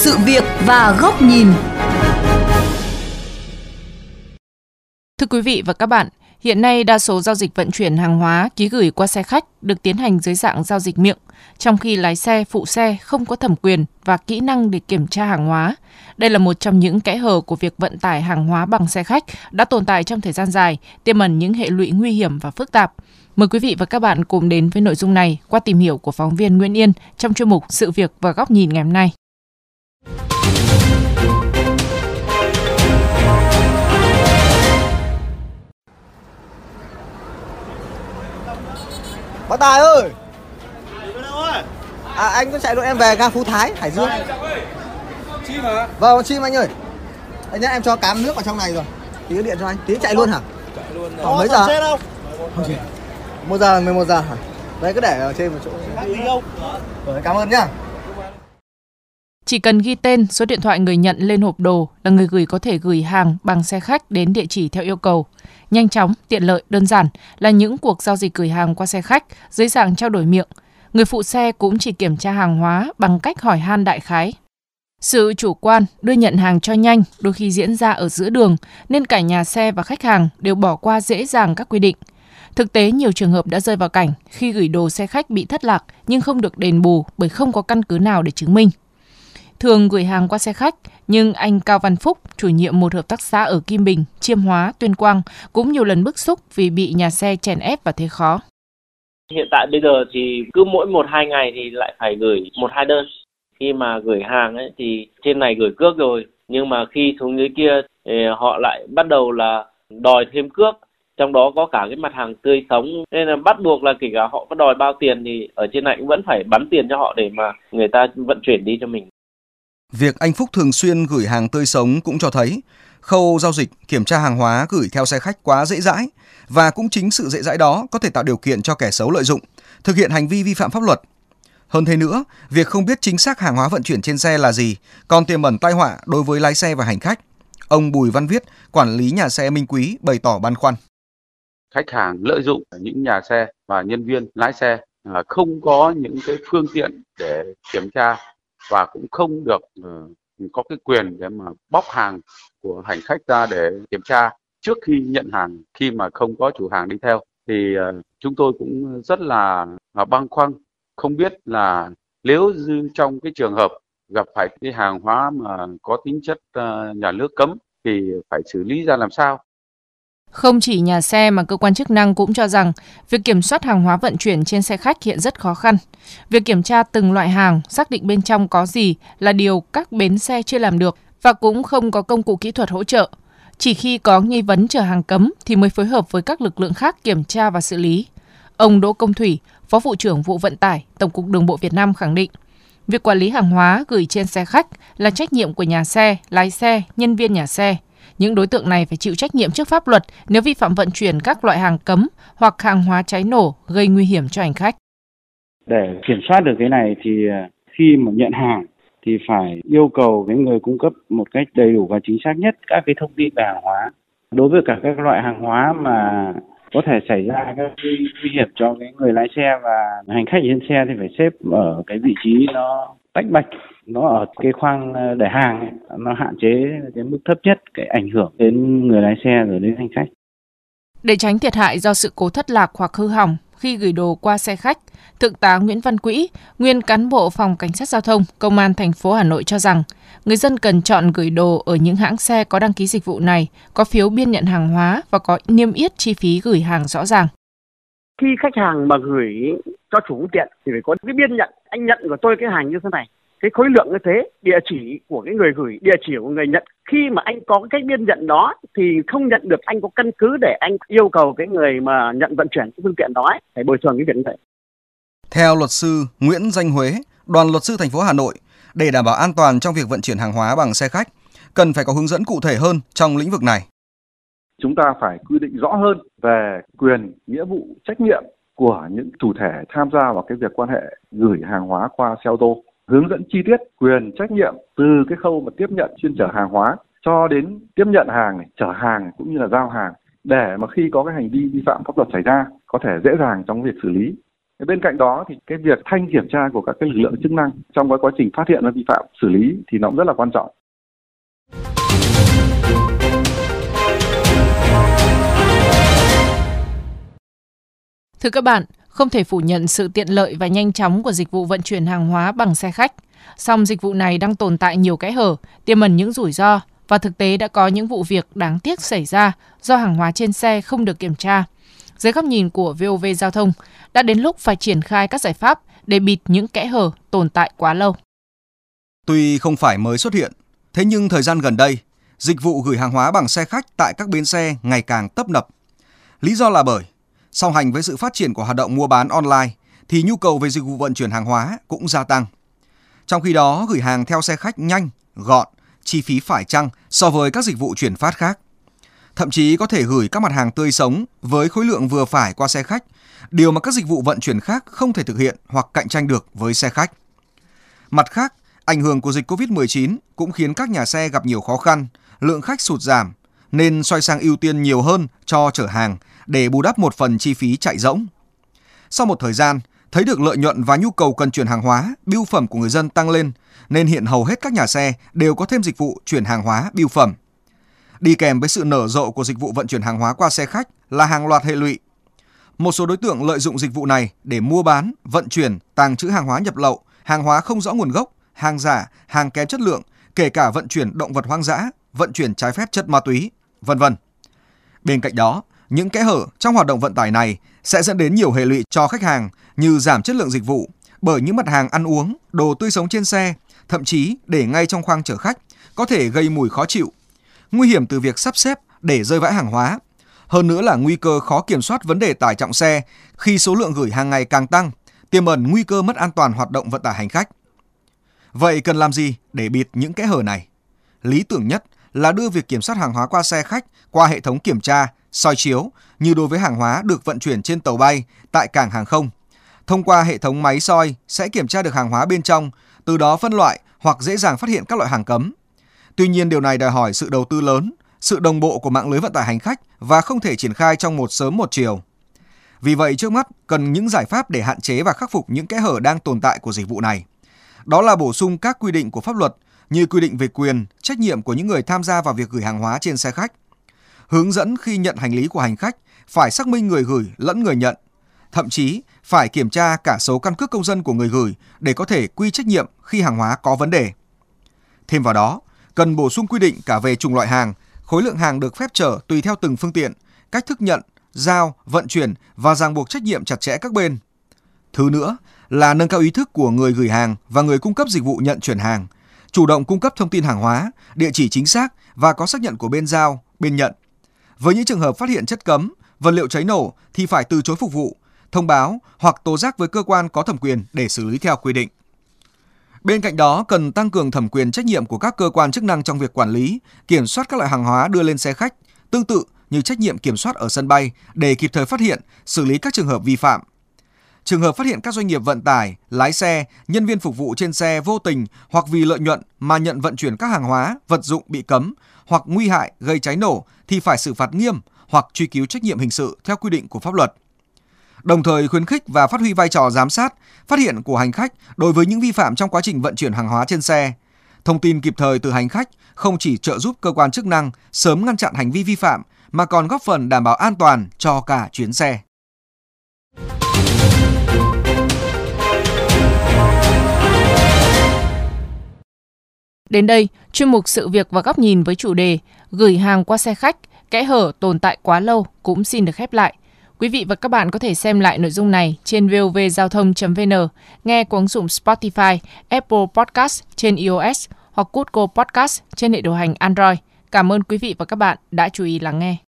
sự việc và góc nhìn. Thưa quý vị và các bạn, hiện nay đa số giao dịch vận chuyển hàng hóa ký gửi qua xe khách được tiến hành dưới dạng giao dịch miệng, trong khi lái xe, phụ xe không có thẩm quyền và kỹ năng để kiểm tra hàng hóa. Đây là một trong những kẽ hở của việc vận tải hàng hóa bằng xe khách đã tồn tại trong thời gian dài, tiềm ẩn những hệ lụy nguy hiểm và phức tạp. Mời quý vị và các bạn cùng đến với nội dung này qua tìm hiểu của phóng viên Nguyễn Yên trong chuyên mục Sự việc và góc nhìn ngày hôm nay. Bác Tài ơi! À anh có chạy đội em về ga Phú Thái, Hải Dương. Chim hả? Vâng, chim anh ơi. Anh nhá, em cho cám nước vào trong này rồi. Tí điện cho anh, tí chạy luôn hả? Chạy luôn Khoảng mấy giờ? Một giờ, 11 giờ hả? Đấy cứ để ở trên một chỗ. Rồi, cảm ơn nhá chỉ cần ghi tên, số điện thoại người nhận lên hộp đồ là người gửi có thể gửi hàng bằng xe khách đến địa chỉ theo yêu cầu. Nhanh chóng, tiện lợi, đơn giản là những cuộc giao dịch gửi hàng qua xe khách dưới dạng trao đổi miệng. Người phụ xe cũng chỉ kiểm tra hàng hóa bằng cách hỏi han đại khái. Sự chủ quan đưa nhận hàng cho nhanh đôi khi diễn ra ở giữa đường nên cả nhà xe và khách hàng đều bỏ qua dễ dàng các quy định. Thực tế nhiều trường hợp đã rơi vào cảnh khi gửi đồ xe khách bị thất lạc nhưng không được đền bù bởi không có căn cứ nào để chứng minh. Thường gửi hàng qua xe khách, nhưng anh Cao Văn Phúc, chủ nhiệm một hợp tác xã ở Kim Bình, Chiêm Hóa, Tuyên Quang cũng nhiều lần bức xúc vì bị nhà xe chèn ép và thế khó. Hiện tại bây giờ thì cứ mỗi một hai ngày thì lại phải gửi một hai đơn. Khi mà gửi hàng ấy thì trên này gửi cước rồi, nhưng mà khi xuống dưới kia thì họ lại bắt đầu là đòi thêm cước trong đó có cả cái mặt hàng tươi sống nên là bắt buộc là kể cả họ có đòi bao tiền thì ở trên này cũng vẫn phải bắn tiền cho họ để mà người ta vận chuyển đi cho mình Việc anh Phúc thường xuyên gửi hàng tươi sống cũng cho thấy khâu giao dịch kiểm tra hàng hóa gửi theo xe khách quá dễ dãi và cũng chính sự dễ dãi đó có thể tạo điều kiện cho kẻ xấu lợi dụng, thực hiện hành vi vi phạm pháp luật. Hơn thế nữa, việc không biết chính xác hàng hóa vận chuyển trên xe là gì còn tiềm ẩn tai họa đối với lái xe và hành khách. Ông Bùi Văn Viết, quản lý nhà xe Minh Quý bày tỏ băn khoăn. Khách hàng lợi dụng những nhà xe và nhân viên lái xe là không có những cái phương tiện để kiểm tra và cũng không được uh, có cái quyền để mà bóc hàng của hành khách ra để kiểm tra trước khi nhận hàng khi mà không có chủ hàng đi theo. Thì uh, chúng tôi cũng rất là, băn khoăn không biết là nếu như trong cái trường hợp gặp phải cái hàng hóa mà có tính chất uh, nhà nước cấm thì phải xử lý ra làm sao? Không chỉ nhà xe mà cơ quan chức năng cũng cho rằng việc kiểm soát hàng hóa vận chuyển trên xe khách hiện rất khó khăn. Việc kiểm tra từng loại hàng, xác định bên trong có gì là điều các bến xe chưa làm được và cũng không có công cụ kỹ thuật hỗ trợ. Chỉ khi có nghi vấn chở hàng cấm thì mới phối hợp với các lực lượng khác kiểm tra và xử lý. Ông Đỗ Công Thủy, Phó vụ trưởng vụ vận tải, Tổng cục Đường bộ Việt Nam khẳng định, việc quản lý hàng hóa gửi trên xe khách là trách nhiệm của nhà xe, lái xe, nhân viên nhà xe – những đối tượng này phải chịu trách nhiệm trước pháp luật nếu vi phạm vận chuyển các loại hàng cấm hoặc hàng hóa cháy nổ gây nguy hiểm cho hành khách. Để kiểm soát được cái này thì à, khi mà nhận hàng thì phải yêu cầu cái người cung cấp một cách đầy đủ và chính xác nhất các cái thông tin về hàng hóa. Đối với cả các loại hàng hóa mà có thể xảy ra các nguy hiểm cho cái người lái xe và hành khách trên xe thì phải xếp ở cái vị trí nó tách bạch nó ở cái khoang ờ, để hàng ấy, nó hạn chế cái mức thấp nhất cái ảnh hưởng đến người lái xe rồi đến hành khách. Để tránh thiệt hại do sự cố thất lạc hoặc hư hỏng khi gửi đồ qua xe khách, Thượng tá Nguyễn Văn Quỹ, nguyên cán bộ phòng cảnh sát giao thông, công an thành phố Hà Nội cho rằng, người dân cần chọn gửi đồ ở những hãng xe có đăng ký dịch vụ này, có phiếu biên nhận hàng hóa và có niêm yết chi phí gửi hàng rõ ràng. Khi khách hàng mà gửi cho chủ phương tiện thì phải có cái biên nhận, anh nhận của tôi cái hàng như thế này cái khối lượng như thế địa chỉ của cái người gửi địa chỉ của người nhận. Khi mà anh có cái biên nhận đó thì không nhận được anh có căn cứ để anh yêu cầu cái người mà nhận vận chuyển cái phương tiện đó ấy, phải bồi thường cái việc như vậy. Theo luật sư Nguyễn Danh Huế đoàn luật sư thành phố Hà Nội để đảm bảo an toàn trong việc vận chuyển hàng hóa bằng xe khách cần phải có hướng dẫn cụ thể hơn trong lĩnh vực này. Chúng ta phải quy định rõ hơn về quyền nghĩa vụ trách nhiệm của những chủ thể tham gia vào cái việc quan hệ gửi hàng hóa qua xe ô tô hướng dẫn chi tiết quyền trách nhiệm từ cái khâu mà tiếp nhận chuyên trở hàng hóa cho đến tiếp nhận hàng này, chở hàng cũng như là giao hàng để mà khi có cái hành vi vi phạm pháp luật xảy ra có thể dễ dàng trong việc xử lý Bên cạnh đó thì cái việc thanh kiểm tra của các cái lực lượng chức năng trong cái quá trình phát hiện và vi phạm xử lý thì nó cũng rất là quan trọng. Thưa các bạn, không thể phủ nhận sự tiện lợi và nhanh chóng của dịch vụ vận chuyển hàng hóa bằng xe khách. Song dịch vụ này đang tồn tại nhiều kẽ hở, tiềm ẩn những rủi ro và thực tế đã có những vụ việc đáng tiếc xảy ra do hàng hóa trên xe không được kiểm tra. Dưới góc nhìn của VOV Giao thông, đã đến lúc phải triển khai các giải pháp để bịt những kẽ hở tồn tại quá lâu. Tuy không phải mới xuất hiện, thế nhưng thời gian gần đây, dịch vụ gửi hàng hóa bằng xe khách tại các bến xe ngày càng tấp nập. Lý do là bởi song hành với sự phát triển của hoạt động mua bán online thì nhu cầu về dịch vụ vận chuyển hàng hóa cũng gia tăng. Trong khi đó, gửi hàng theo xe khách nhanh, gọn, chi phí phải chăng so với các dịch vụ chuyển phát khác. Thậm chí có thể gửi các mặt hàng tươi sống với khối lượng vừa phải qua xe khách, điều mà các dịch vụ vận chuyển khác không thể thực hiện hoặc cạnh tranh được với xe khách. Mặt khác, ảnh hưởng của dịch COVID-19 cũng khiến các nhà xe gặp nhiều khó khăn, lượng khách sụt giảm nên xoay sang ưu tiên nhiều hơn cho chở hàng để bù đắp một phần chi phí chạy rỗng. Sau một thời gian, thấy được lợi nhuận và nhu cầu cần chuyển hàng hóa, bưu phẩm của người dân tăng lên, nên hiện hầu hết các nhà xe đều có thêm dịch vụ chuyển hàng hóa, bưu phẩm. Đi kèm với sự nở rộ của dịch vụ vận chuyển hàng hóa qua xe khách là hàng loạt hệ lụy. Một số đối tượng lợi dụng dịch vụ này để mua bán, vận chuyển, tàng trữ hàng hóa nhập lậu, hàng hóa không rõ nguồn gốc, hàng giả, hàng kém chất lượng, kể cả vận chuyển động vật hoang dã, vận chuyển trái phép chất ma túy, vân vân. Bên cạnh đó, những kẽ hở trong hoạt động vận tải này sẽ dẫn đến nhiều hệ lụy cho khách hàng như giảm chất lượng dịch vụ bởi những mặt hàng ăn uống, đồ tươi sống trên xe, thậm chí để ngay trong khoang chở khách có thể gây mùi khó chịu. Nguy hiểm từ việc sắp xếp để rơi vãi hàng hóa. Hơn nữa là nguy cơ khó kiểm soát vấn đề tải trọng xe khi số lượng gửi hàng ngày càng tăng, tiềm ẩn nguy cơ mất an toàn hoạt động vận tải hành khách. Vậy cần làm gì để bịt những kẽ hở này? Lý tưởng nhất là đưa việc kiểm soát hàng hóa qua xe khách qua hệ thống kiểm tra, soi chiếu như đối với hàng hóa được vận chuyển trên tàu bay tại cảng hàng không. Thông qua hệ thống máy soi sẽ kiểm tra được hàng hóa bên trong, từ đó phân loại hoặc dễ dàng phát hiện các loại hàng cấm. Tuy nhiên điều này đòi hỏi sự đầu tư lớn, sự đồng bộ của mạng lưới vận tải hành khách và không thể triển khai trong một sớm một chiều. Vì vậy trước mắt cần những giải pháp để hạn chế và khắc phục những kẽ hở đang tồn tại của dịch vụ này. Đó là bổ sung các quy định của pháp luật như quy định về quyền, trách nhiệm của những người tham gia vào việc gửi hàng hóa trên xe khách. Hướng dẫn khi nhận hành lý của hành khách phải xác minh người gửi lẫn người nhận. Thậm chí phải kiểm tra cả số căn cước công dân của người gửi để có thể quy trách nhiệm khi hàng hóa có vấn đề. Thêm vào đó, cần bổ sung quy định cả về chủng loại hàng, khối lượng hàng được phép chở tùy theo từng phương tiện, cách thức nhận, giao, vận chuyển và ràng buộc trách nhiệm chặt chẽ các bên. Thứ nữa là nâng cao ý thức của người gửi hàng và người cung cấp dịch vụ nhận chuyển hàng, chủ động cung cấp thông tin hàng hóa, địa chỉ chính xác và có xác nhận của bên giao, bên nhận. Với những trường hợp phát hiện chất cấm, vật liệu cháy nổ thì phải từ chối phục vụ, thông báo hoặc tố giác với cơ quan có thẩm quyền để xử lý theo quy định. Bên cạnh đó, cần tăng cường thẩm quyền trách nhiệm của các cơ quan chức năng trong việc quản lý, kiểm soát các loại hàng hóa đưa lên xe khách, tương tự như trách nhiệm kiểm soát ở sân bay để kịp thời phát hiện, xử lý các trường hợp vi phạm. Trường hợp phát hiện các doanh nghiệp vận tải, lái xe, nhân viên phục vụ trên xe vô tình hoặc vì lợi nhuận mà nhận vận chuyển các hàng hóa, vật dụng bị cấm hoặc nguy hại gây cháy nổ thì phải xử phạt nghiêm hoặc truy cứu trách nhiệm hình sự theo quy định của pháp luật. Đồng thời khuyến khích và phát huy vai trò giám sát, phát hiện của hành khách đối với những vi phạm trong quá trình vận chuyển hàng hóa trên xe. Thông tin kịp thời từ hành khách không chỉ trợ giúp cơ quan chức năng sớm ngăn chặn hành vi vi phạm mà còn góp phần đảm bảo an toàn cho cả chuyến xe. Đến đây, chuyên mục sự việc và góc nhìn với chủ đề gửi hàng qua xe khách, kẽ hở tồn tại quá lâu cũng xin được khép lại. Quý vị và các bạn có thể xem lại nội dung này trên vovgiao thông.vn, nghe qua ứng dụng Spotify, Apple Podcast trên iOS hoặc Google Podcast trên hệ điều hành Android. Cảm ơn quý vị và các bạn đã chú ý lắng nghe.